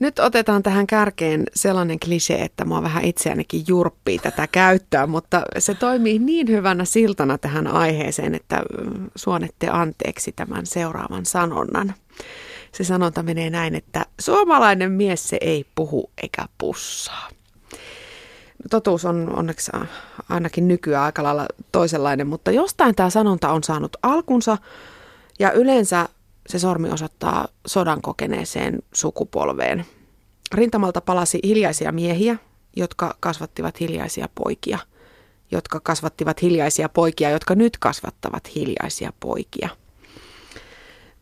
Nyt otetaan tähän kärkeen sellainen klisee, että mua vähän itseänikin jurppii tätä käyttöä, mutta se toimii niin hyvänä siltana tähän aiheeseen, että suonette anteeksi tämän seuraavan sanonnan. Se sanonta menee näin, että suomalainen mies se ei puhu eikä pussaa. Totuus on onneksi ainakin nykyään aika lailla toisenlainen, mutta jostain tämä sanonta on saanut alkunsa ja yleensä se sormi osoittaa sodan kokeneeseen sukupolveen. Rintamalta palasi hiljaisia miehiä, jotka kasvattivat hiljaisia poikia, jotka kasvattivat hiljaisia poikia, jotka nyt kasvattavat hiljaisia poikia.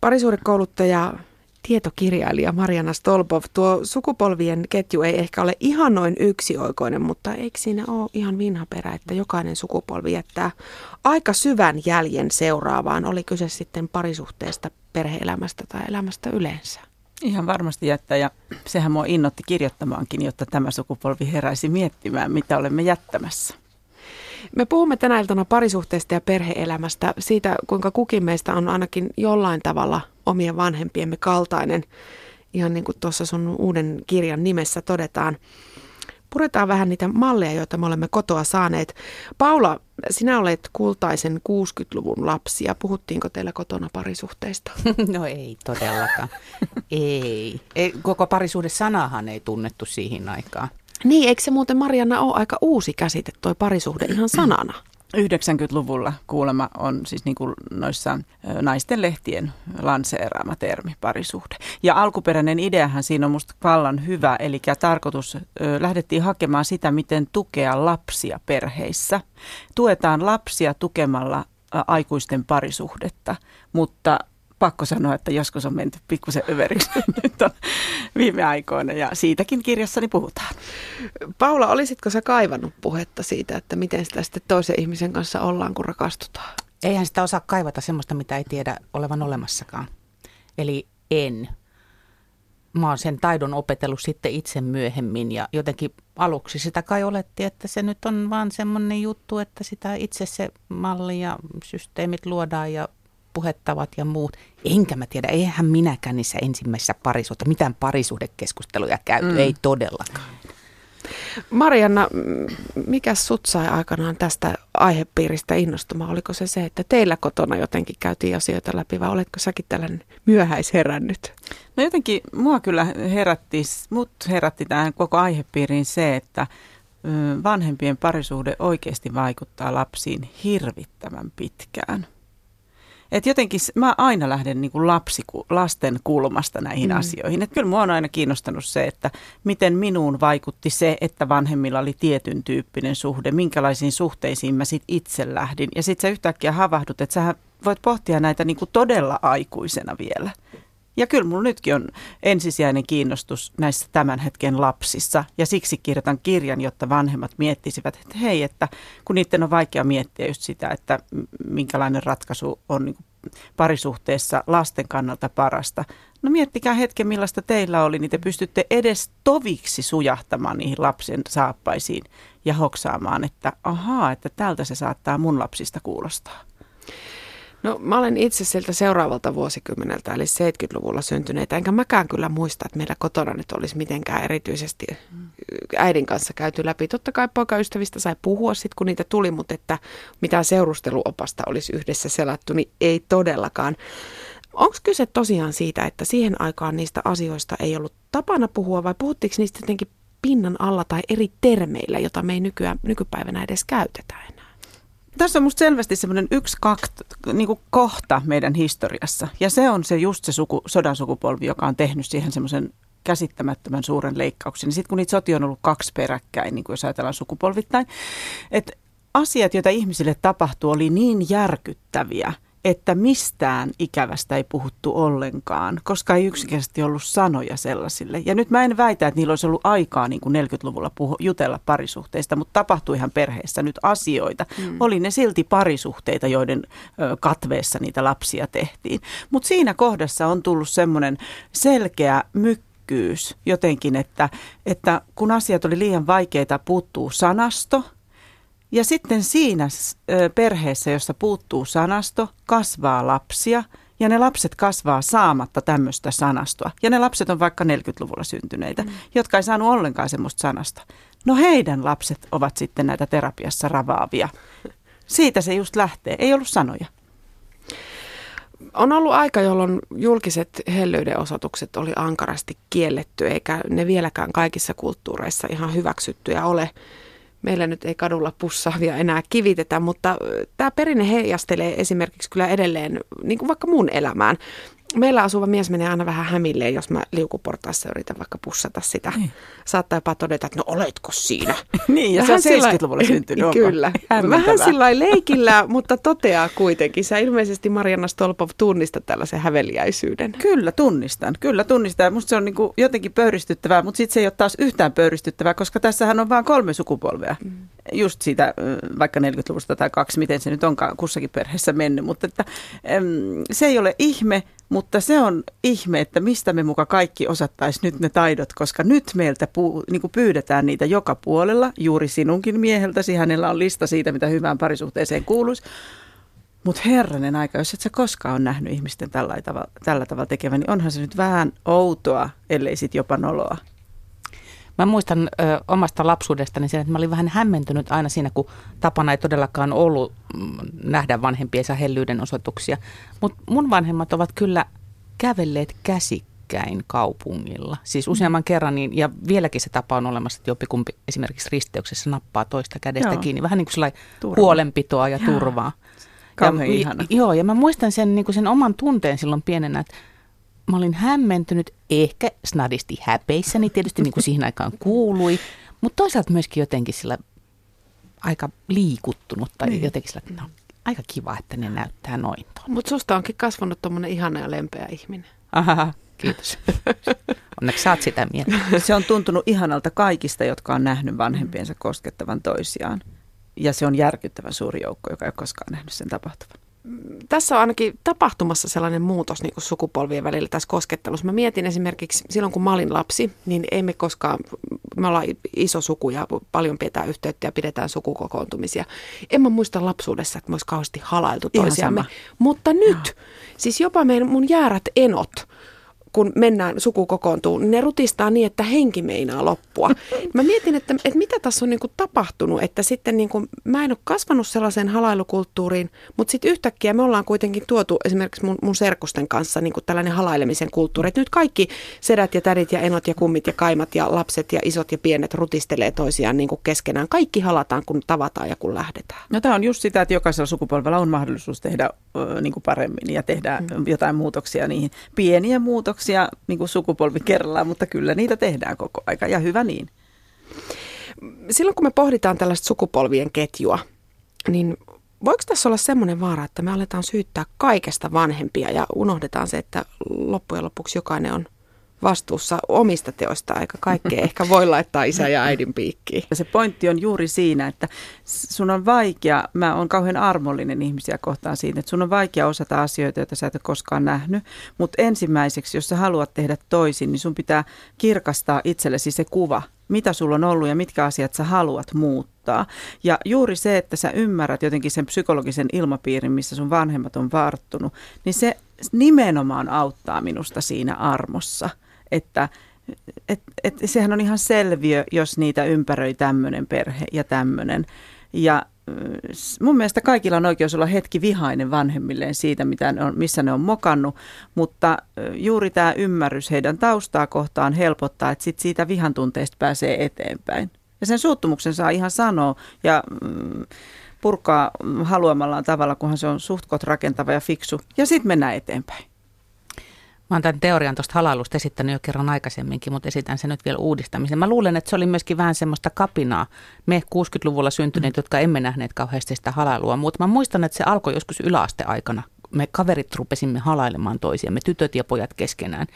Parisuudekouluttaja tietokirjailija Mariana Stolbov, tuo sukupolvien ketju ei ehkä ole ihan noin yksioikoinen, mutta eikö siinä ole ihan vinhaperä, että jokainen sukupolvi jättää aika syvän jäljen seuraavaan, oli kyse sitten parisuhteesta, perheelämästä tai elämästä yleensä? Ihan varmasti jättää ja sehän mua innotti kirjoittamaankin, jotta tämä sukupolvi heräisi miettimään, mitä olemme jättämässä. Me puhumme tänä iltana parisuhteesta ja perheelämästä, siitä kuinka kukin meistä on ainakin jollain tavalla omien vanhempiemme kaltainen, ihan niin kuin tuossa sun uuden kirjan nimessä todetaan. Puretaan vähän niitä malleja, joita me olemme kotoa saaneet. Paula, sinä olet kultaisen 60-luvun lapsia. Puhuttiinko teillä kotona parisuhteista? No ei todellakaan. ei. Koko parisuhde-sanahan ei tunnettu siihen aikaan. Niin, eikö se muuten Marianna ole aika uusi käsite, toi parisuhde ihan sanana? 90-luvulla kuulemma on siis niin kuin noissa naisten lehtien lanseeraama termi parisuhde. Ja alkuperäinen ideahan siinä on musta vallan hyvä, eli tarkoitus lähdettiin hakemaan sitä, miten tukea lapsia perheissä. Tuetaan lapsia tukemalla aikuisten parisuhdetta, mutta pakko sanoa, että joskus on menty pikkusen överiksi nyt on viime aikoina ja siitäkin kirjassani puhutaan. Paula, olisitko sä kaivannut puhetta siitä, että miten sitä sitten toisen ihmisen kanssa ollaan, kun rakastutaan? Eihän sitä osaa kaivata semmoista, mitä ei tiedä olevan olemassakaan. Eli en. Mä oon sen taidon opetellut sitten itse myöhemmin ja jotenkin aluksi sitä kai oletti, että se nyt on vaan semmoinen juttu, että sitä itse se malli ja systeemit luodaan ja puhettavat ja muut. Enkä mä tiedä, eihän minäkään niissä ensimmäisissä parisuutta, mitään parisuhdekeskusteluja käyty, mm. ei todellakaan. Marianna, mikä sut sai aikanaan tästä aihepiiristä innostumaan? Oliko se se, että teillä kotona jotenkin käytiin asioita läpi vai oletko säkin tällainen myöhäisherännyt? No jotenkin mua kyllä herätti, mut herätti tähän koko aihepiiriin se, että vanhempien parisuhde oikeasti vaikuttaa lapsiin hirvittävän pitkään. Et jotenkin mä aina lähden niin kuin lapsi, lasten kulmasta näihin mm. asioihin. Et kyllä mua on aina kiinnostanut se, että miten minuun vaikutti se, että vanhemmilla oli tietyn tyyppinen suhde, minkälaisiin suhteisiin mä sitten itse lähdin. Ja sitten sä yhtäkkiä havahdut, että sä voit pohtia näitä niin kuin todella aikuisena vielä. Ja kyllä mulla nytkin on ensisijainen kiinnostus näissä tämän hetken lapsissa. Ja siksi kirjoitan kirjan, jotta vanhemmat miettisivät, että hei, että kun niiden on vaikea miettiä just sitä, että minkälainen ratkaisu on niin parisuhteessa lasten kannalta parasta. No miettikää hetken, millaista teillä oli, niin te pystytte edes toviksi sujahtamaan niihin lapsen saappaisiin ja hoksaamaan, että ahaa, että tältä se saattaa mun lapsista kuulostaa. No mä olen itse sieltä seuraavalta vuosikymmeneltä, eli 70-luvulla syntyneitä, enkä mäkään kyllä muista, että meillä kotona nyt olisi mitenkään erityisesti äidin kanssa käyty läpi. Totta kai poikaystävistä sai puhua sitten, kun niitä tuli, mutta että mitään seurusteluopasta olisi yhdessä selattu, niin ei todellakaan. Onko kyse tosiaan siitä, että siihen aikaan niistä asioista ei ollut tapana puhua vai puhuttiinko niistä jotenkin pinnan alla tai eri termeillä, jota me ei nykyään, nykypäivänä edes käytetä enää? Tässä on musta selvästi semmoinen yksi kakt, niin kuin kohta meidän historiassa. Ja se on se just se suku, sodan sukupolvi, joka on tehnyt siihen semmoisen käsittämättömän suuren leikkauksen. Sitten kun niitä sotia on ollut kaksi peräkkäin, niin kuin jos ajatellaan sukupolvittain, että asiat, joita ihmisille tapahtuu, oli niin järkyttäviä, että mistään ikävästä ei puhuttu ollenkaan, koska ei yksinkertaisesti ollut sanoja sellaisille. Ja nyt mä en väitä, että niillä olisi ollut aikaa niin kuin 40-luvulla puhu, jutella parisuhteista, mutta tapahtui ihan perheessä nyt asioita. Mm. Oli ne silti parisuhteita, joiden ö, katveessa niitä lapsia tehtiin. Mutta siinä kohdassa on tullut semmoinen selkeä mykkyys jotenkin, että, että kun asiat oli liian vaikeita, puuttuu sanasto – ja sitten siinä perheessä, jossa puuttuu sanasto, kasvaa lapsia, ja ne lapset kasvaa saamatta tämmöistä sanastoa. Ja ne lapset on vaikka 40-luvulla syntyneitä, mm. jotka ei saanut ollenkaan semmoista sanasta. No heidän lapset ovat sitten näitä terapiassa ravaavia. Siitä se just lähtee. Ei ollut sanoja. On ollut aika, jolloin julkiset hellyyden osoitukset oli ankarasti kielletty, eikä ne vieläkään kaikissa kulttuureissa ihan hyväksyttyjä ole. Meillä nyt ei kadulla pussaavia enää kivitetä, mutta tämä perinne heijastelee esimerkiksi kyllä edelleen niin kuin vaikka mun elämään meillä asuva mies menee aina vähän hämilleen, jos mä liukuportaassa yritän vaikka pussata sitä. Niin. Saattaa jopa todeta, että no oletko siinä? niin, ja vähän se on 70-luvulla syntynyt. Kyllä. Vähän sillä leikillä, mutta toteaa kuitenkin. Sä ilmeisesti Marianna Stolpov tunnista tällaisen häveliäisyyden. Kyllä tunnistan, kyllä tunnistan. Musta se on niin jotenkin pöyristyttävää, mutta sitten se ei ole taas yhtään pöyristyttävää, koska tässähän on vain kolme sukupolvea. Mm. Just siitä vaikka 40-luvusta tai kaksi, miten se nyt onkaan kussakin perheessä mennyt. Mutta että, se ei ole ihme, mutta se on ihme, että mistä me muka kaikki osattaisi nyt ne taidot, koska nyt meiltä puu, niin pyydetään niitä joka puolella, juuri sinunkin mieheltäsi, hänellä on lista siitä, mitä hyvään parisuhteeseen kuuluisi. Mutta herranen aika, jos et sä koskaan ole nähnyt ihmisten tällä tavalla, tällä tavalla tekevän, niin onhan se nyt vähän outoa, ellei sitten jopa noloa. Mä muistan ö, omasta lapsuudestani sen, että mä olin vähän hämmentynyt aina siinä, kun tapana ei todellakaan ollut mm, nähdä vanhempiensa hellyyden osoituksia. Mutta mun vanhemmat ovat kyllä kävelleet käsikkäin kaupungilla. Siis useamman mm. kerran, niin, ja vieläkin se tapa on olemassa, että jompikumpi esimerkiksi risteyksessä nappaa toista kädestä joo. kiinni. Vähän niin kuin huolenpitoa ja joo. turvaa. Kauhean ja, ihana. Joo, ja mä muistan sen, niin kuin sen oman tunteen silloin pienenä, että mä olin hämmentynyt, ehkä snadisti häpeissäni, tietysti niin kuin siihen aikaan kuului, mutta toisaalta myöskin jotenkin sillä aika liikuttunut tai niin. jotenkin sillä, no, aika kiva, että ne näyttää noin. Mutta susta onkin kasvanut tuommoinen ihana ja lempeä ihminen. Aha, kiitos. Onneksi saat sitä mieltä. Se on tuntunut ihanalta kaikista, jotka on nähnyt vanhempiensa koskettavan toisiaan. Ja se on järkyttävän suuri joukko, joka ei ole koskaan nähnyt sen tapahtuvan tässä on ainakin tapahtumassa sellainen muutos niin kuin sukupolvien välillä tässä koskettelussa. Mä mietin esimerkiksi silloin, kun mä olin lapsi, niin emme koskaan, me ollaan iso suku ja paljon pidetään yhteyttä ja pidetään sukukokoontumisia. En mä muista lapsuudessa, että me olisi kauheasti halailtu toisiamme. Mutta nyt, no. siis jopa meidän, mun jäärät enot – kun mennään, suku kokoontuu, niin ne rutistaa niin, että henki meinaa loppua. Mä mietin, että, että mitä tässä on niin kuin tapahtunut, että sitten niin kuin, mä en ole kasvanut sellaiseen halailukulttuuriin, mutta sitten yhtäkkiä me ollaan kuitenkin tuotu esimerkiksi mun, mun serkusten kanssa niin kuin tällainen halailemisen kulttuuri, että nyt kaikki sedät ja tädit ja enot ja kummit ja kaimat ja lapset ja isot ja pienet rutistelee toisiaan niin kuin keskenään. Kaikki halataan, kun tavataan ja kun lähdetään. No tämä on just sitä, että jokaisella sukupolvella on mahdollisuus tehdä niin kuin paremmin ja tehdä mm. jotain muutoksia niihin. Pieniä muutoksia muutoksia niin kuin sukupolvi kerrallaan, mutta kyllä niitä tehdään koko aika ja hyvä niin. Silloin kun me pohditaan tällaista sukupolvien ketjua, niin voiko tässä olla semmoinen vaara, että me aletaan syyttää kaikesta vanhempia ja unohdetaan se, että loppujen lopuksi jokainen on vastuussa omista teoista, eikä kaikkea ehkä voi laittaa isä ja äidin piikkiin. Se pointti on juuri siinä, että sun on vaikea, mä oon kauhean armollinen ihmisiä kohtaan siinä, että sun on vaikea osata asioita, joita sä et ole koskaan nähnyt, mutta ensimmäiseksi, jos sä haluat tehdä toisin, niin sun pitää kirkastaa itsellesi se kuva, mitä sulla on ollut ja mitkä asiat sä haluat muuttaa. Ja juuri se, että sä ymmärrät jotenkin sen psykologisen ilmapiirin, missä sun vanhemmat on varttunut, niin se nimenomaan auttaa minusta siinä armossa – että et, et, sehän on ihan selviö, jos niitä ympäröi tämmöinen perhe ja tämmöinen. Ja mun mielestä kaikilla on oikeus olla hetki vihainen vanhemmilleen siitä, mitä ne on, missä ne on mokannut, mutta juuri tämä ymmärrys heidän taustaa kohtaan helpottaa, että sit siitä vihan tunteesta pääsee eteenpäin. Ja sen suuttumuksen saa ihan sanoa ja mm, purkaa haluamallaan tavalla, kunhan se on suhtkot rakentava ja fiksu. Ja sitten mennään eteenpäin. Mä oon tämän teorian tuosta halailusta esittänyt jo kerran aikaisemminkin, mutta esitän sen nyt vielä uudistamisen. Mä luulen, että se oli myöskin vähän semmoista kapinaa. Me 60-luvulla syntyneet, jotka emme nähneet kauheasti sitä halailua, mutta mä muistan, että se alkoi joskus yläasteaikana. Me kaverit rupesimme halailemaan toisiamme, tytöt ja pojat keskenään.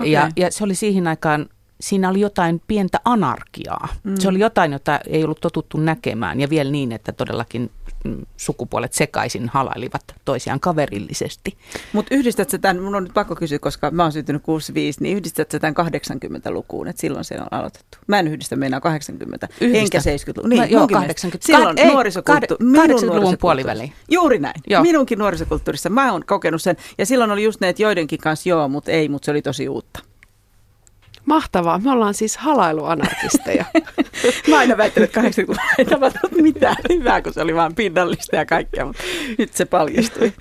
Okay. Ja, ja se oli siihen aikaan siinä oli jotain pientä anarkiaa. Mm. Se oli jotain, jota ei ollut totuttu näkemään ja vielä niin, että todellakin mm, sukupuolet sekaisin halailivat toisiaan kaverillisesti. Mutta yhdistät sä tämän, mun on nyt pakko kysyä, koska mä oon syntynyt 65, niin yhdistät sä tämän 80-lukuun, että silloin se on aloitettu. Mä en yhdistä meinaa 80, Yhdistä. enkä 70-luvun. Niin, No, joo, munkin 80. mielestä. Silloin Ei, nuorisokulttu- minun 80-luvun nuorisokulttuurissa. puoliväliin. Juuri näin. Joo. Minunkin nuorisokulttuurissa. Mä oon kokenut sen. Ja silloin oli just ne, että joidenkin kanssa joo, mutta ei, mutta se oli tosi uutta. Mahtavaa. Me ollaan siis halailuanarkisteja. Mä aina väittänyt, että 80-luvulla ei tapahtunut mitään hyvää, kun se oli vaan pinnallista ja kaikkea, mutta nyt se paljastui.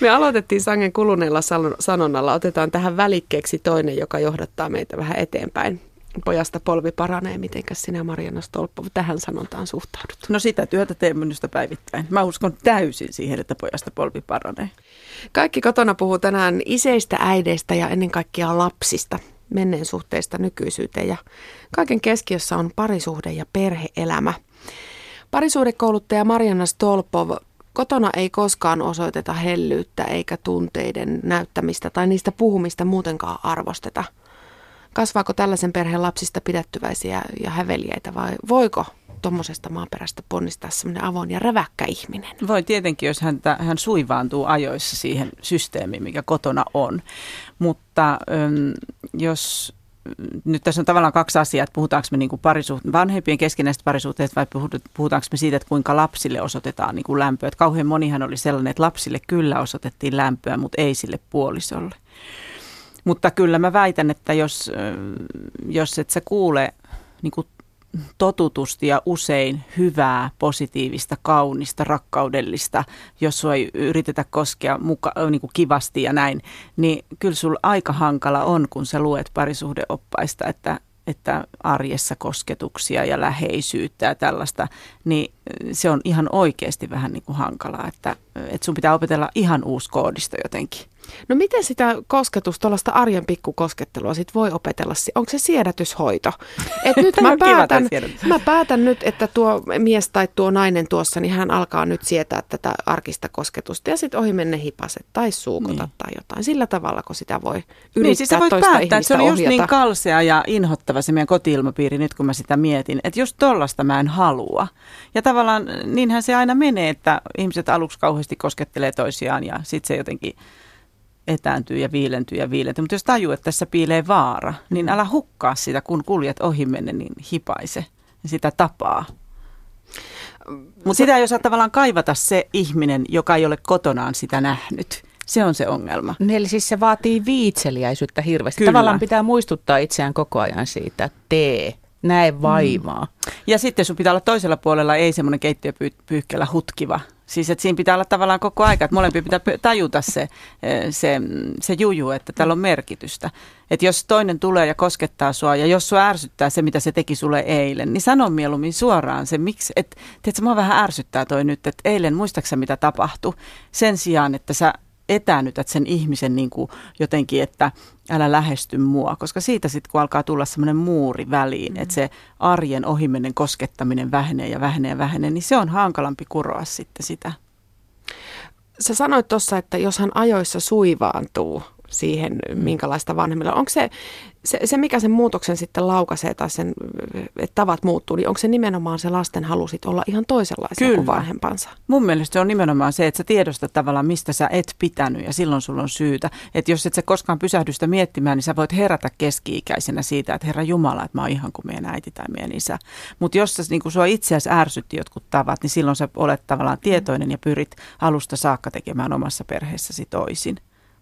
Me aloitettiin sangen kuluneella san- sanonnalla. Otetaan tähän välikkeeksi toinen, joka johdattaa meitä vähän eteenpäin. Pojasta polvi paranee. Mitenkäs sinä Mariana Stolppo tähän sanontaan suhtaudut? No sitä työtä teen minusta päivittäin. Mä uskon täysin siihen, että pojasta polvi paranee. Kaikki kotona puhuu tänään iseistä, äideistä ja ennen kaikkea lapsista, menneen suhteista nykyisyyteen ja kaiken keskiössä on parisuhde ja perheelämä. Parisuhdekouluttaja Mariana Stolpov, kotona ei koskaan osoiteta hellyyttä eikä tunteiden näyttämistä tai niistä puhumista muutenkaan arvosteta. Kasvaako tällaisen perheen lapsista pidättyväisiä ja häveliäitä vai voiko tuommoisesta maaperästä ponnistaa semmoinen avoin ja räväkkä ihminen? Voi tietenkin, jos hän, hän suivaantuu ajoissa siihen systeemiin, mikä kotona on. Mutta jos nyt tässä on tavallaan kaksi asiaa, että puhutaanko me niin kuin parisuht- vanhempien keskinäistä parisuhteista vai puhutaanko me siitä, että kuinka lapsille osoitetaan niin kuin lämpöä. Että kauhean monihan oli sellainen, että lapsille kyllä osoitettiin lämpöä, mutta ei sille puolisolle. Mutta kyllä mä väitän, että jos, jos et sä kuule niin kuin totutusti ja usein hyvää, positiivista, kaunista, rakkaudellista, jos sua ei yritetä koskea muka, niin kuin kivasti ja näin, niin kyllä sulla aika hankala on, kun sä luet parisuhdeoppaista, että, että arjessa kosketuksia ja läheisyyttä ja tällaista, niin se on ihan oikeasti vähän niin kuin hankalaa, että, että sun pitää opetella ihan uusi koodisto jotenkin. No miten sitä kosketusta, tuollaista arjen pikkukoskettelua sit voi opetella? Onko se siedätyshoito? Et nyt mä päätän, mä päätän nyt, että tuo mies tai tuo nainen tuossa, niin hän alkaa nyt sietää tätä arkista kosketusta ja sitten ohi menne hipaset tai suukota niin. tai jotain. Sillä tavalla, kun sitä voi yrittää niin, siis sä voit toista päättää, että se oli just ohjata. niin kalsea ja inhottava se meidän kotiilmapiiri nyt, kun mä sitä mietin. Että just tollasta mä en halua. Ja tavallaan niinhän se aina menee, että ihmiset aluksi kauheasti koskettelee toisiaan ja sitten se jotenkin etääntyy ja viilentyy ja viilentyy. Mutta jos tajuu, että tässä piilee vaara, niin älä hukkaa sitä, kun kuljet ohi menne, niin hipaise sitä tapaa. Mutta sitä ei osaa tavallaan kaivata se ihminen, joka ei ole kotonaan sitä nähnyt. Se on se ongelma. Eli siis se vaatii viitseliäisyyttä hirveästi. Kyllä. Tavallaan pitää muistuttaa itseään koko ajan siitä, että tee, näe vaivaa. Mm. Ja sitten sun pitää olla toisella puolella ei semmoinen keittiöpyyhkelä hutkiva. Siis että siinä pitää olla tavallaan koko aika, että molempia pitää tajuta se, se, se juju, että tällä on merkitystä. Että jos toinen tulee ja koskettaa sua ja jos sua ärsyttää se, mitä se teki sulle eilen, niin sano mieluummin suoraan se, miksi, että tiedätkö, mua vähän ärsyttää toi nyt, että eilen muistaaksä mitä tapahtui. Sen sijaan, että sä etäännytät sen ihmisen niin kuin jotenkin, että älä lähesty mua, koska siitä sitten kun alkaa tulla semmoinen muuri väliin, mm. että se arjen ohimennen koskettaminen vähenee ja vähenee ja vähenee, niin se on hankalampi kuroa sitten sitä. Sä sanoit tuossa, että jos hän ajoissa suivaantuu siihen, minkälaista vanhemmilla. Onko se, se, se, mikä sen muutoksen sitten laukaisee tai sen, että tavat muuttuu, niin onko se nimenomaan se lasten halu sit olla ihan toisenlaisia Kyllä. kuin vanhempansa? Mun mielestä se on nimenomaan se, että sä tiedostat tavallaan, mistä sä et pitänyt ja silloin sulla on syytä. Että jos et sä koskaan pysähdy sitä miettimään, niin sä voit herätä keski-ikäisenä siitä, että Herra Jumala, että mä oon ihan kuin meidän äiti tai meidän isä. Mutta jos sä, niin sua itseäsi ärsytti jotkut tavat, niin silloin sä olet tavallaan tietoinen ja pyrit alusta saakka tekemään omassa perheessäsi toisin.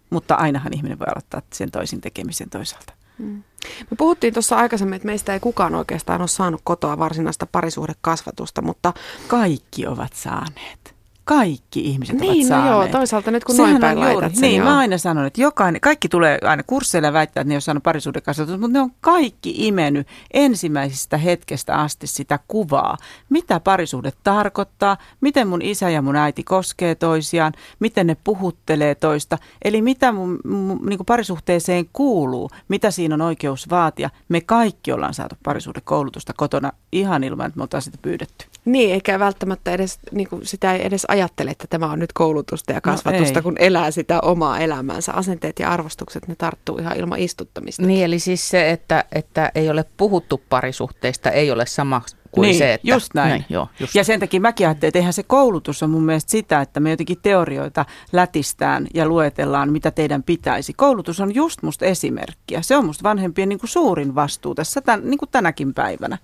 Mutta ainahan ihminen voi aloittaa sen toisin tekemisen toisaalta. Mm. Me puhuttiin tuossa aikaisemmin, että meistä ei kukaan oikeastaan ole saanut kotoa varsinaista parisuhdekasvatusta, mutta... Kaikki ovat saaneet kaikki ihmiset niin, ovat saaneet. No joo, toisaalta nyt kun Sehän noin päin laitat sen, Niin, joo. mä aina sanon, että jokainen, kaikki tulee aina kursseille ja väittää, että ne on saanut parisuhdekasvatusta, mutta ne on kaikki imennyt ensimmäisestä hetkestä asti sitä kuvaa. Mitä parisuhde tarkoittaa, miten mun isä ja mun äiti koskee toisiaan, miten ne puhuttelee toista. Eli mitä mun, mun niin parisuhteeseen kuuluu, mitä siinä on oikeus vaatia. Me kaikki ollaan saatu parisuhdekoulutusta kotona ihan ilman, että me oltaan sitä pyydetty. Niin, eikä välttämättä edes, niin kuin sitä ei edes ajattele, että tämä on nyt koulutusta ja kasvatusta, no kun elää sitä omaa elämäänsä. Asenteet ja arvostukset, ne tarttuu ihan ilman istuttamista. Niin, eli siis se, että, että ei ole puhuttu parisuhteista, ei ole sama kuin niin, se, että... just näin. näin joo, just. Ja sen takia mäkin ajattelin, että eihän se koulutus on mun mielestä sitä, että me jotenkin teorioita lätistään ja luetellaan, mitä teidän pitäisi. Koulutus on just musta esimerkkiä. Se on musta vanhempien niin kuin suurin vastuu tässä tän, niin kuin tänäkin päivänä.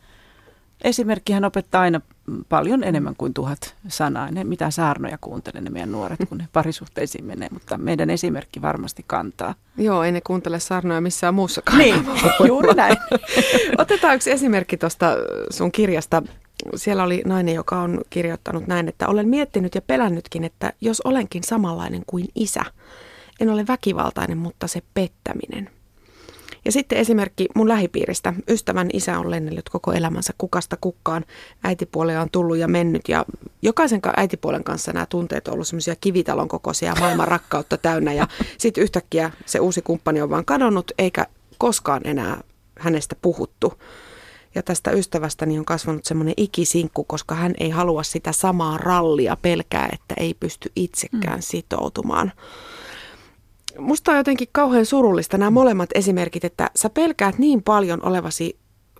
Esimerkkihän opettaa aina paljon enemmän kuin tuhat sanaa. Ne mitä saarnoja kuuntelee ne meidän nuoret, kun ne parisuhteisiin menee, mutta meidän esimerkki varmasti kantaa. Joo, ei ne kuuntele saarnoja missään muussa Niin, juuri näin. Otetaan yksi esimerkki tuosta sun kirjasta. Siellä oli nainen, joka on kirjoittanut näin, että olen miettinyt ja pelännytkin, että jos olenkin samanlainen kuin isä, en ole väkivaltainen, mutta se pettäminen. Ja sitten esimerkki mun lähipiiristä. Ystävän isä on lennellyt koko elämänsä kukasta kukkaan. Äitipuolella on tullut ja mennyt ja jokaisen äitipuolen kanssa nämä tunteet on ollut semmoisia kivitalon kokoisia maailman rakkautta täynnä. Ja sitten yhtäkkiä se uusi kumppani on vaan kadonnut eikä koskaan enää hänestä puhuttu. Ja tästä ystävästäni on kasvanut semmoinen ikisinkku, koska hän ei halua sitä samaa rallia, pelkää, että ei pysty itsekään mm. Musta on jotenkin kauhean surullista nämä molemmat esimerkit, että sä pelkäät niin paljon olevasi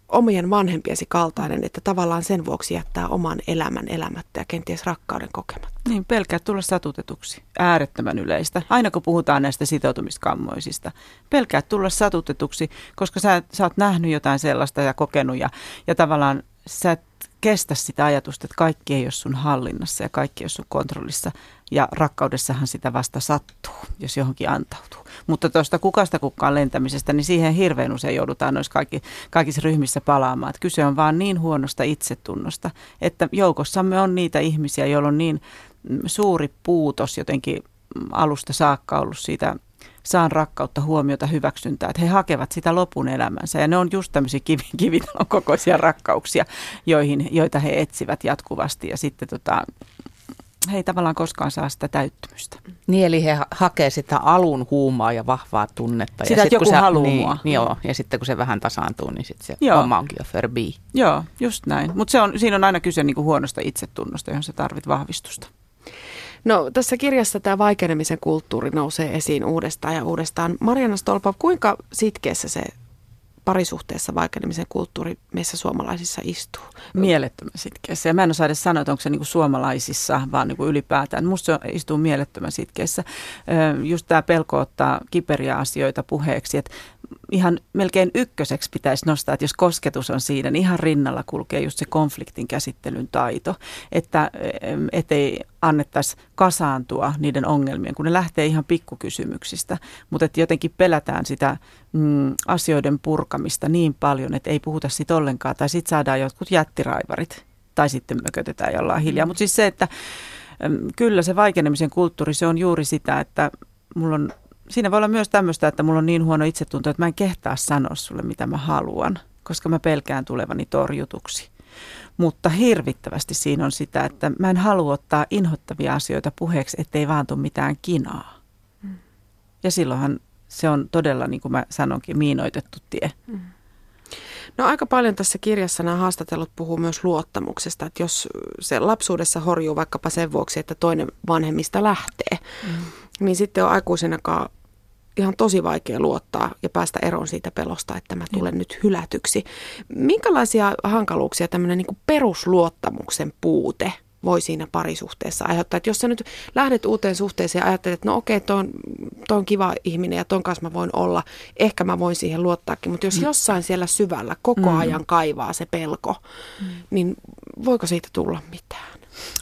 omien vanhempiesi kaltainen, että tavallaan sen vuoksi jättää oman elämän elämättä ja kenties rakkauden kokematta. Niin, pelkäät tulla satutetuksi. Äärettömän yleistä. Aina kun puhutaan näistä sitoutumiskammoisista. Pelkäät tulla satutetuksi, koska sä, sä oot nähnyt jotain sellaista ja kokenut ja, ja tavallaan sä et kestä sitä ajatusta, että kaikki ei ole sun hallinnassa ja kaikki ei ole sun kontrollissa. Ja rakkaudessahan sitä vasta sattuu, jos johonkin antautuu. Mutta tuosta kukasta kukkaan lentämisestä, niin siihen hirveän usein joudutaan noissa kaikki, kaikissa ryhmissä palaamaan. Että kyse on vaan niin huonosta itsetunnosta, että joukossamme on niitä ihmisiä, joilla on niin mm, suuri puutos jotenkin alusta saakka ollut siitä saan rakkautta, huomiota, hyväksyntää, että he hakevat sitä lopun elämänsä. Ja ne on just tämmöisiä kivi, kivitalon kokoisia rakkauksia, joihin, joita he etsivät jatkuvasti. Ja sitten tota, he ei tavallaan koskaan saa sitä täyttymystä. Niin, eli he hakee sitä alun huumaa ja vahvaa tunnetta. Sitä, ja että joku se, haluaa niin, mua. Niin, joo, ja sitten kun se vähän tasaantuu, niin sitten se joo. homma onkin jo förbi. Joo, just näin. Mutta siinä on aina kyse niinku huonosta itsetunnosta, johon sä tarvit vahvistusta. No tässä kirjassa tämä vaikenemisen kulttuuri nousee esiin uudestaan ja uudestaan. Mariana Stolpa, kuinka sitkeässä se parisuhteessa vaikenemisen kulttuuri meissä suomalaisissa istuu? Mielettömän sitkeässä. Ja mä en osaa edes sanoa, että onko se niinku suomalaisissa, vaan niinku ylipäätään. Musta se istuu mielettömän sitkeässä. Just tämä pelko ottaa kiperiä asioita puheeksi, että ihan melkein ykköseksi pitäisi nostaa, että jos kosketus on siinä, niin ihan rinnalla kulkee just se konfliktin käsittelyn taito, että ei annettaisi kasaantua niiden ongelmien, kun ne lähtee ihan pikkukysymyksistä, mutta että jotenkin pelätään sitä mm, asioiden purkamista niin paljon, että ei puhuta siitä ollenkaan, tai sitten saadaan jotkut jättiraivarit, tai sitten mökötetään jollain hiljaa, mutta siis se, että kyllä se vaikenemisen kulttuuri, se on juuri sitä, että mulla on siinä voi olla myös tämmöistä, että mulla on niin huono itsetunto, että mä en kehtaa sanoa sulle, mitä mä haluan, koska mä pelkään tulevani torjutuksi. Mutta hirvittävästi siinä on sitä, että mä en halua ottaa inhottavia asioita puheeksi, ettei vaan tule mitään kinaa. Mm. Ja silloinhan se on todella, niin kuin mä sanonkin, miinoitettu tie. Mm. No aika paljon tässä kirjassa nämä haastatellut puhuu myös luottamuksesta, että jos se lapsuudessa horjuu vaikkapa sen vuoksi, että toinen vanhemmista lähtee, mm. niin sitten on aikuisenakaan ihan tosi vaikea luottaa ja päästä eroon siitä pelosta, että mä tulen mm. nyt hylätyksi. Minkälaisia hankaluuksia tämmöinen niin perusluottamuksen puute voi siinä parisuhteessa aiheuttaa. Että jos sä nyt lähdet uuteen suhteeseen ja ajattelet, että no okei, toi on, toi on kiva ihminen ja ton kanssa mä voin olla, ehkä mä voin siihen luottaakin, mutta jos mm. jossain siellä syvällä koko mm. ajan kaivaa se pelko, mm. niin voiko siitä tulla mitään?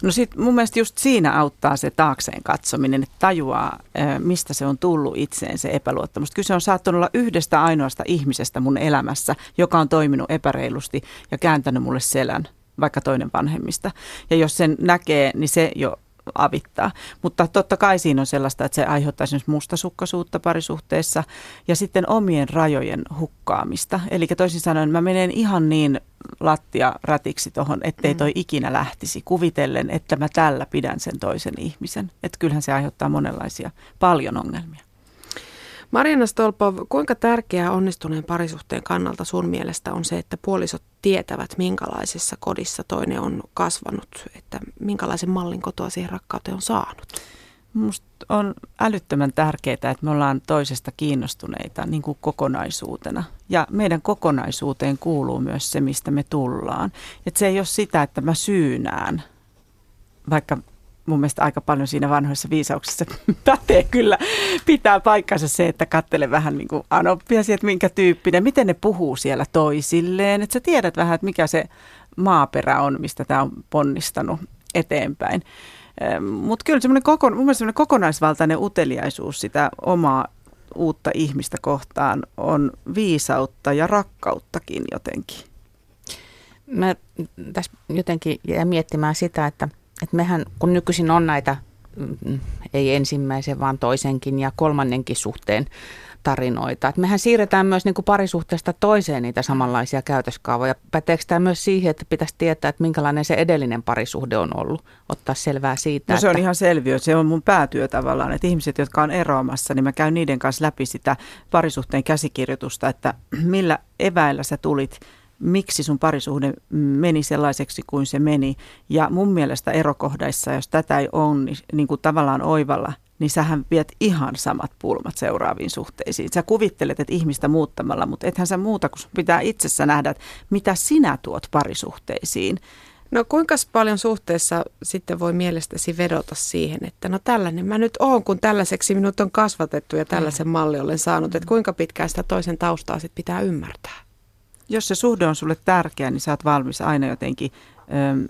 No sit mun mielestä just siinä auttaa se taakseen katsominen, että tajuaa, mistä se on tullut itseen se epäluottamus. Kyse on saattanut olla yhdestä ainoasta ihmisestä mun elämässä, joka on toiminut epäreilusti ja kääntänyt mulle selän vaikka toinen vanhemmista. Ja jos sen näkee, niin se jo avittaa. Mutta totta kai siinä on sellaista, että se aiheuttaa esimerkiksi mustasukkaisuutta parisuhteessa ja sitten omien rajojen hukkaamista. Eli toisin sanoen mä menen ihan niin lattia rätiksi tuohon, ettei mm. toi ikinä lähtisi kuvitellen, että mä tällä pidän sen toisen ihmisen. Että kyllähän se aiheuttaa monenlaisia, paljon ongelmia. Mariana Stolpov, kuinka tärkeää onnistuneen parisuhteen kannalta sun mielestä on se, että puolisot tietävät, minkälaisessa kodissa toinen on kasvanut, että minkälaisen mallin kotoa siihen rakkauteen on saanut? Minusta on älyttömän tärkeää, että me ollaan toisesta kiinnostuneita niin kuin kokonaisuutena. Ja meidän kokonaisuuteen kuuluu myös se, mistä me tullaan. Että se ei ole sitä, että mä syynään, vaikka mun mielestä aika paljon siinä vanhoissa viisauksissa pätee kyllä. Pitää paikkansa se, että kattele vähän niin kuin anoppia että minkä tyyppinen, miten ne puhuu siellä toisilleen. Että sä tiedät vähän, että mikä se maaperä on, mistä tämä on ponnistanut eteenpäin. Mutta kyllä semmoinen koko, mun semmoinen kokonaisvaltainen uteliaisuus sitä omaa uutta ihmistä kohtaan on viisautta ja rakkauttakin jotenkin. Mä tässä jotenkin jää miettimään sitä, että, että mehän kun nykyisin on näitä, mm, ei ensimmäisen vaan toisenkin ja kolmannenkin suhteen tarinoita. Et mehän siirretään myös niin kuin parisuhteesta toiseen niitä samanlaisia käytöskaavoja. Päteekö tämä myös siihen, että pitäisi tietää, että minkälainen se edellinen parisuhde on ollut? Ottaa selvää siitä. No se että... on ihan selviö. Se on mun päätyö tavallaan, että ihmiset, jotka on eroamassa, niin mä käyn niiden kanssa läpi sitä parisuhteen käsikirjoitusta, että millä eväillä sä tulit miksi sun parisuhde meni sellaiseksi kuin se meni. Ja mun mielestä erokohdaissa, jos tätä ei ole, niin, niin kuin tavallaan oivalla, niin sähän viet ihan samat pulmat seuraaviin suhteisiin. Sä kuvittelet, että ihmistä muuttamalla, mutta ethän sä muuta, kun pitää itsessä nähdä, että mitä sinä tuot parisuhteisiin. No kuinka paljon suhteessa sitten voi mielestäsi vedota siihen, että no tällainen mä nyt oon, kun tällaiseksi minut on kasvatettu ja tällaisen malli olen saanut, että kuinka pitkään sitä toisen taustaa sitten pitää ymmärtää? Jos se suhde on sulle tärkeä, niin sä oot valmis aina jotenkin äm,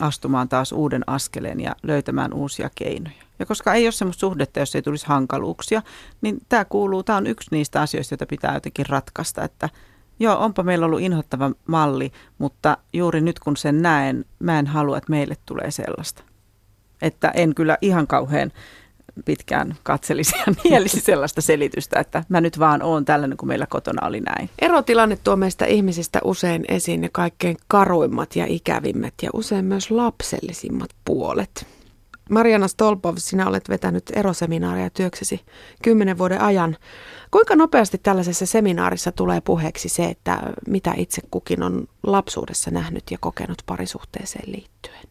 astumaan taas uuden askeleen ja löytämään uusia keinoja. Ja koska ei ole semmoista suhdetta, jos ei tulisi hankaluuksia, niin tämä kuuluu, tämä on yksi niistä asioista, joita pitää jotenkin ratkaista, että joo, onpa meillä ollut inhottava malli, mutta juuri nyt kun sen näen, mä en halua, että meille tulee sellaista. Että en kyllä ihan kauhean pitkään katselisi ja nielisi sellaista selitystä, että mä nyt vaan oon tällainen, kun meillä kotona oli näin. Erotilanne tuo meistä ihmisistä usein esiin ne kaikkein karuimmat ja ikävimmät ja usein myös lapsellisimmat puolet. Mariana Stolpov, sinä olet vetänyt eroseminaaria työksesi kymmenen vuoden ajan. Kuinka nopeasti tällaisessa seminaarissa tulee puheeksi se, että mitä itse kukin on lapsuudessa nähnyt ja kokenut parisuhteeseen liittyen?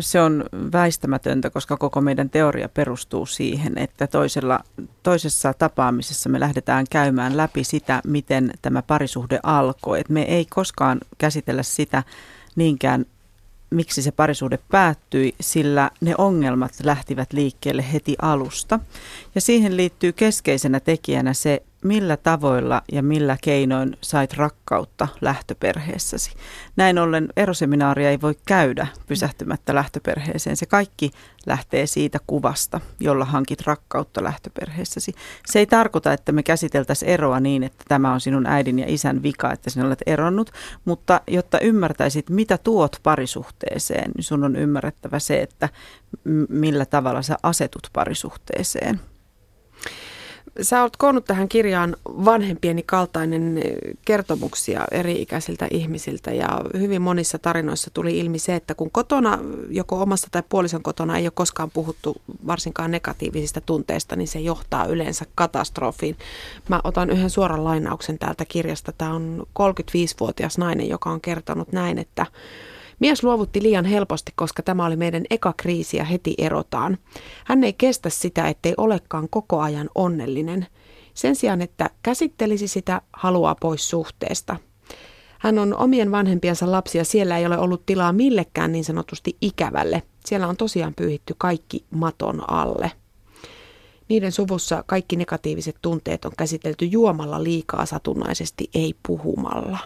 Se on väistämätöntä, koska koko meidän teoria perustuu siihen, että toisella, toisessa tapaamisessa me lähdetään käymään läpi sitä, miten tämä parisuhde alkoi. Et me ei koskaan käsitellä sitä niinkään miksi se parisuhde päättyi, sillä ne ongelmat lähtivät liikkeelle heti alusta. Ja siihen liittyy keskeisenä tekijänä se, millä tavoilla ja millä keinoin sait rakkautta lähtöperheessäsi. Näin ollen eroseminaaria ei voi käydä pysähtymättä lähtöperheeseen. Se kaikki lähtee siitä kuvasta, jolla hankit rakkautta lähtöperheessäsi. Se ei tarkoita, että me käsiteltäisiin eroa niin, että tämä on sinun äidin ja isän vika, että sinä olet eronnut, mutta jotta ymmärtäisit, mitä tuot parisuhteeseen, niin sun on ymmärrettävä se, että millä tavalla sä asetut parisuhteeseen. Sä olet koonnut tähän kirjaan vanhempieni kaltainen eh, kertomuksia eri-ikäisiltä ihmisiltä ja hyvin monissa tarinoissa tuli ilmi se, että kun kotona, joko omassa tai puolison kotona ei ole koskaan puhuttu varsinkaan negatiivisista tunteista, niin se johtaa yleensä katastrofiin. Mä otan yhden suoran lainauksen täältä kirjasta. Tämä on 35-vuotias nainen, joka on kertonut näin, että Mies luovutti liian helposti, koska tämä oli meidän eka kriisi ja heti erotaan. Hän ei kestä sitä, ettei olekaan koko ajan onnellinen. Sen sijaan, että käsittelisi sitä, haluaa pois suhteesta. Hän on omien vanhempiensa lapsi ja siellä ei ole ollut tilaa millekään niin sanotusti ikävälle. Siellä on tosiaan pyyhitty kaikki maton alle. Niiden suvussa kaikki negatiiviset tunteet on käsitelty juomalla liikaa satunnaisesti, ei puhumalla.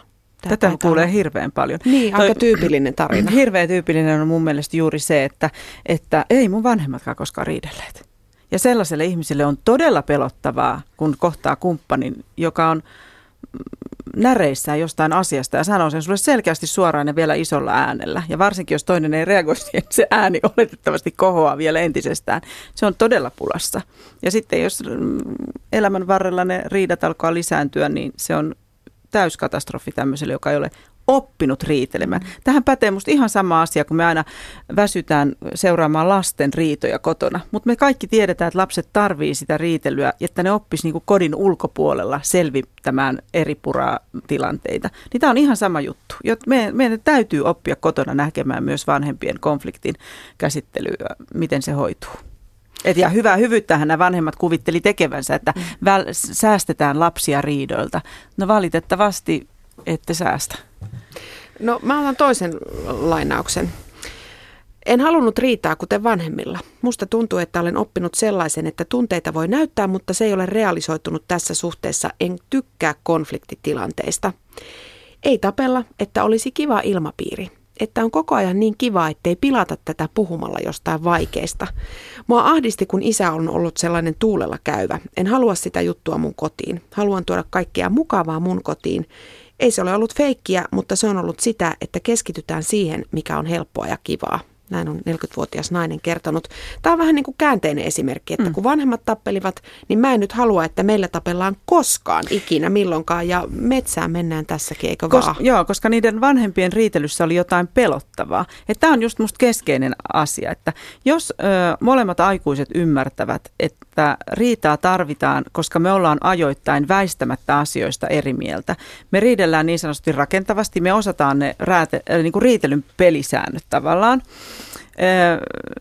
Tätä kuulee hirveän paljon. Niin, Toi, aika tyypillinen tarina. Hirveän tyypillinen on mun mielestä juuri se, että, että ei mun vanhemmatkaan koskaan riidelleet. Ja sellaiselle ihmiselle on todella pelottavaa, kun kohtaa kumppanin, joka on näreissään jostain asiasta ja sanoo sen sulle selkeästi suoraan ja vielä isolla äänellä. Ja varsinkin, jos toinen ei reagoi siihen, se ääni oletettavasti kohoaa vielä entisestään. Se on todella pulassa. Ja sitten jos mm, elämän varrella ne riidat alkaa lisääntyä, niin se on täyskatastrofi tämmöiselle, joka ei ole oppinut riitelemään. Tähän pätee musta ihan sama asia, kun me aina väsytään seuraamaan lasten riitoja kotona. Mutta me kaikki tiedetään, että lapset tarvii sitä riitelyä, että ne oppis niinku kodin ulkopuolella selvittämään eri tilanteita. Niin tämä on ihan sama juttu. Me, meidän täytyy oppia kotona näkemään myös vanhempien konfliktin käsittelyä, miten se hoituu. Et ja hyvää hyvyyttähän nämä vanhemmat kuvitteli tekevänsä, että mm. väl, säästetään lapsia riidoilta. No valitettavasti ette säästä. No mä otan toisen lainauksen. En halunnut riitaa kuten vanhemmilla. Musta tuntuu, että olen oppinut sellaisen, että tunteita voi näyttää, mutta se ei ole realisoitunut tässä suhteessa. En tykkää konfliktitilanteista. Ei tapella, että olisi kiva ilmapiiri. Että on koko ajan niin kiva, ettei pilata tätä puhumalla jostain vaikeista. Mua ahdisti, kun isä on ollut sellainen tuulella käyvä. En halua sitä juttua mun kotiin. Haluan tuoda kaikkea mukavaa mun kotiin. Ei se ole ollut feikkiä, mutta se on ollut sitä, että keskitytään siihen, mikä on helppoa ja kivaa. Näin on 40-vuotias nainen kertonut. Tämä on vähän niin kuin käänteinen esimerkki, että mm. kun vanhemmat tappelivat, niin mä en nyt halua, että meillä tapellaan koskaan ikinä milloinkaan ja metsään mennään tässäkin, eikö Kos, vaan? Joo, koska niiden vanhempien riitelyssä oli jotain pelottavaa. Tämä on just musta keskeinen asia, että jos ö, molemmat aikuiset ymmärtävät, että riitaa tarvitaan, koska me ollaan ajoittain väistämättä asioista eri mieltä. Me riidellään niin sanotusti rakentavasti, me osataan ne rääte, äh, niin kuin riitelyn pelisäännöt tavallaan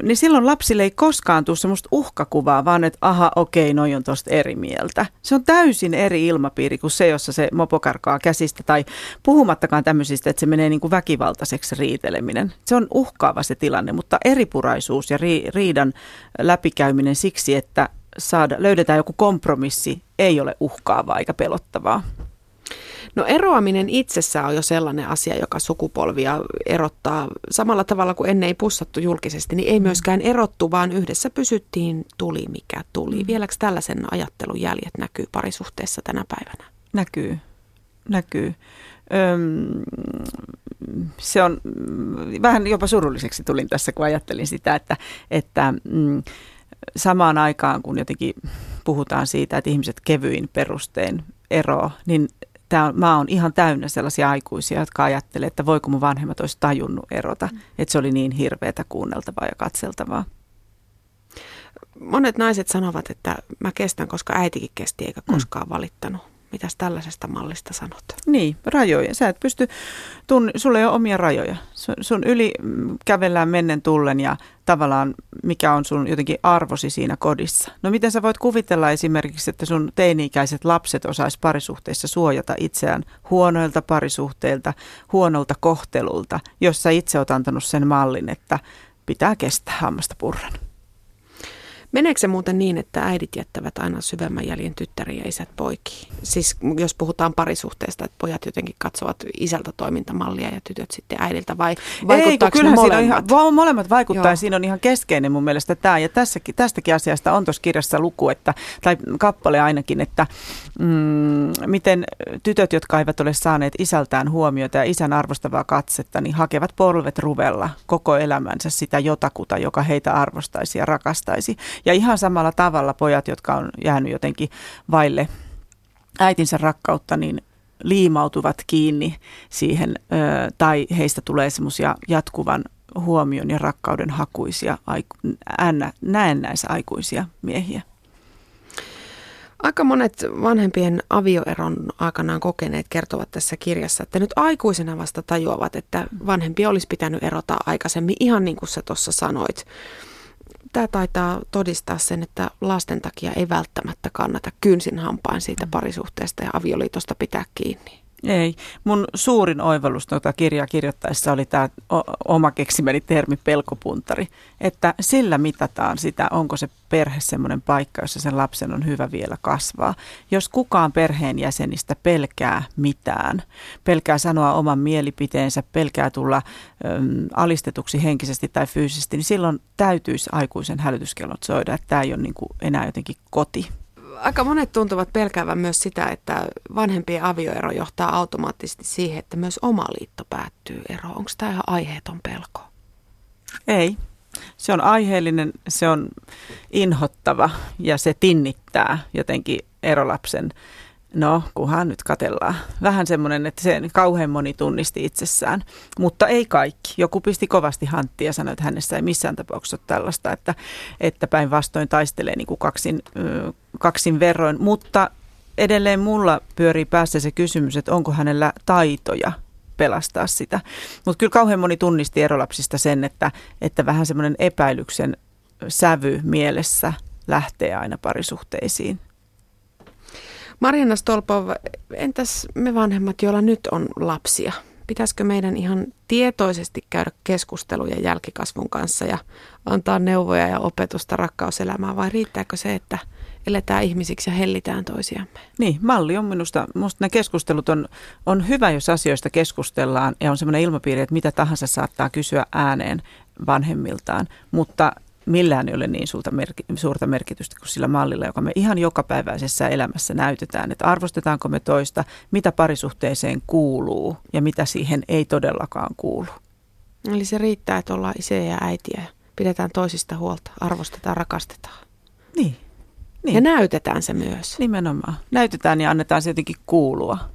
niin silloin lapsille ei koskaan tule semmoista uhkakuvaa, vaan että aha, okei, noi on tosta eri mieltä. Se on täysin eri ilmapiiri kuin se, jossa se mopo karkaa käsistä tai puhumattakaan tämmöisistä, että se menee niin kuin väkivaltaiseksi riiteleminen. Se on uhkaava se tilanne, mutta eripuraisuus ja ri, riidan läpikäyminen siksi, että saada, löydetään joku kompromissi, ei ole uhkaavaa eikä pelottavaa. No eroaminen itsessään on jo sellainen asia, joka sukupolvia erottaa. Samalla tavalla kuin ennen ei pussattu julkisesti, niin ei mm. myöskään erottu, vaan yhdessä pysyttiin, tuli mikä tuli. Mm. Vieläkö tällaisen ajattelun jäljet näkyy parisuhteessa tänä päivänä? Näkyy, näkyy. Öm, se on vähän jopa surulliseksi tulin tässä, kun ajattelin sitä, että, että mm, samaan aikaan, kun jotenkin puhutaan siitä, että ihmiset kevyin perustein ero, niin tämä, mä oon ihan täynnä sellaisia aikuisia, jotka ajattelee, että voiko mun vanhemmat olisi tajunnut erota, mm. että se oli niin hirveätä kuunneltavaa ja katseltavaa. Monet naiset sanovat, että mä kestän, koska äitikin kesti eikä mm. koskaan valittanut. Mitäs tällaisesta mallista sanot? Niin, rajoja. Sä et pysty, tun, sulla ei ole omia rajoja. Sun, sun yli mm, kävellään mennen tullen ja tavallaan mikä on sun jotenkin arvosi siinä kodissa. No miten sä voit kuvitella esimerkiksi, että sun teini-ikäiset lapset osais parisuhteissa suojata itseään huonoilta parisuhteilta, huonolta kohtelulta, jos sä itse oot antanut sen mallin, että pitää kestää hammasta purran. Meneekö se muuten niin, että äidit jättävät aina syvemmän jäljen tyttäriä ja isät poikiin? Siis jos puhutaan parisuhteesta, että pojat jotenkin katsovat isältä toimintamallia ja tytöt sitten äidiltä vai vaikuttaako Ei, ne molemmat? Siinä on ihan, molemmat vaikuttaa ja siinä on ihan keskeinen mun mielestä tämä. Ja tässäkin, tästäkin asiasta on tuossa kirjassa luku, että, tai kappale ainakin, että mm, miten tytöt, jotka eivät ole saaneet isältään huomiota ja isän arvostavaa katsetta, niin hakevat polvet ruvella koko elämänsä sitä jotakuta, joka heitä arvostaisi ja rakastaisi. Ja ihan samalla tavalla pojat, jotka on jäänyt jotenkin vaille äitinsä rakkautta, niin liimautuvat kiinni siihen, tai heistä tulee semmoisia jatkuvan huomion ja rakkauden hakuisia, näennäisiä aikuisia miehiä. Aika monet vanhempien avioeron aikanaan kokeneet kertovat tässä kirjassa, että nyt aikuisena vasta tajuavat, että vanhempi olisi pitänyt erota aikaisemmin, ihan niin kuin sä tuossa sanoit tämä taitaa todistaa sen, että lasten takia ei välttämättä kannata kynsin hampaan siitä parisuhteesta ja avioliitosta pitää kiinni. Ei. Mun suurin oivallus tuota kirjaa kirjoittaessa oli tämä oma keksimäni termi pelkopuntari, että sillä mitataan sitä, onko se perhe semmoinen paikka, jossa sen lapsen on hyvä vielä kasvaa. Jos kukaan perheenjäsenistä pelkää mitään, pelkää sanoa oman mielipiteensä, pelkää tulla äm, alistetuksi henkisesti tai fyysisesti, niin silloin täytyisi aikuisen hälytyskellot soida, että tämä ei ole niin enää jotenkin koti aika monet tuntuvat pelkäävän myös sitä, että vanhempien avioero johtaa automaattisesti siihen, että myös oma liitto päättyy eroon. Onko tämä ihan aiheeton pelko? Ei. Se on aiheellinen, se on inhottava ja se tinnittää jotenkin erolapsen No, kunhan nyt katellaan. Vähän semmoinen, että se kauhean moni tunnisti itsessään, mutta ei kaikki. Joku pisti kovasti hanttia ja sanoi, että hänessä ei missään tapauksessa ole tällaista, että, että päinvastoin taistelee niin kuin kaksin, kaksin verroin. Mutta edelleen mulla pyörii päässä se kysymys, että onko hänellä taitoja pelastaa sitä. Mutta kyllä kauhean moni tunnisti erolapsista sen, että, että vähän semmoinen epäilyksen sävy mielessä lähtee aina parisuhteisiin. Marjana Stolpov, entäs me vanhemmat, joilla nyt on lapsia? Pitäisikö meidän ihan tietoisesti käydä keskusteluja jälkikasvun kanssa ja antaa neuvoja ja opetusta rakkauselämään vai riittääkö se, että eletään ihmisiksi ja hellitään toisiamme? Niin, malli on minusta, minusta nämä keskustelut on, on hyvä, jos asioista keskustellaan ja on semmoinen ilmapiiri, että mitä tahansa saattaa kysyä ääneen vanhemmiltaan, mutta millään ei ole niin suurta, merki, suurta merkitystä kuin sillä mallilla, joka me ihan jokapäiväisessä elämässä näytetään, että arvostetaanko me toista, mitä parisuhteeseen kuuluu ja mitä siihen ei todellakaan kuulu. Eli se riittää, että ollaan isiä ja äitiä ja pidetään toisista huolta, arvostetaan, rakastetaan. Niin. niin. Ja näytetään se myös. Nimenomaan. Näytetään ja annetaan se jotenkin kuulua.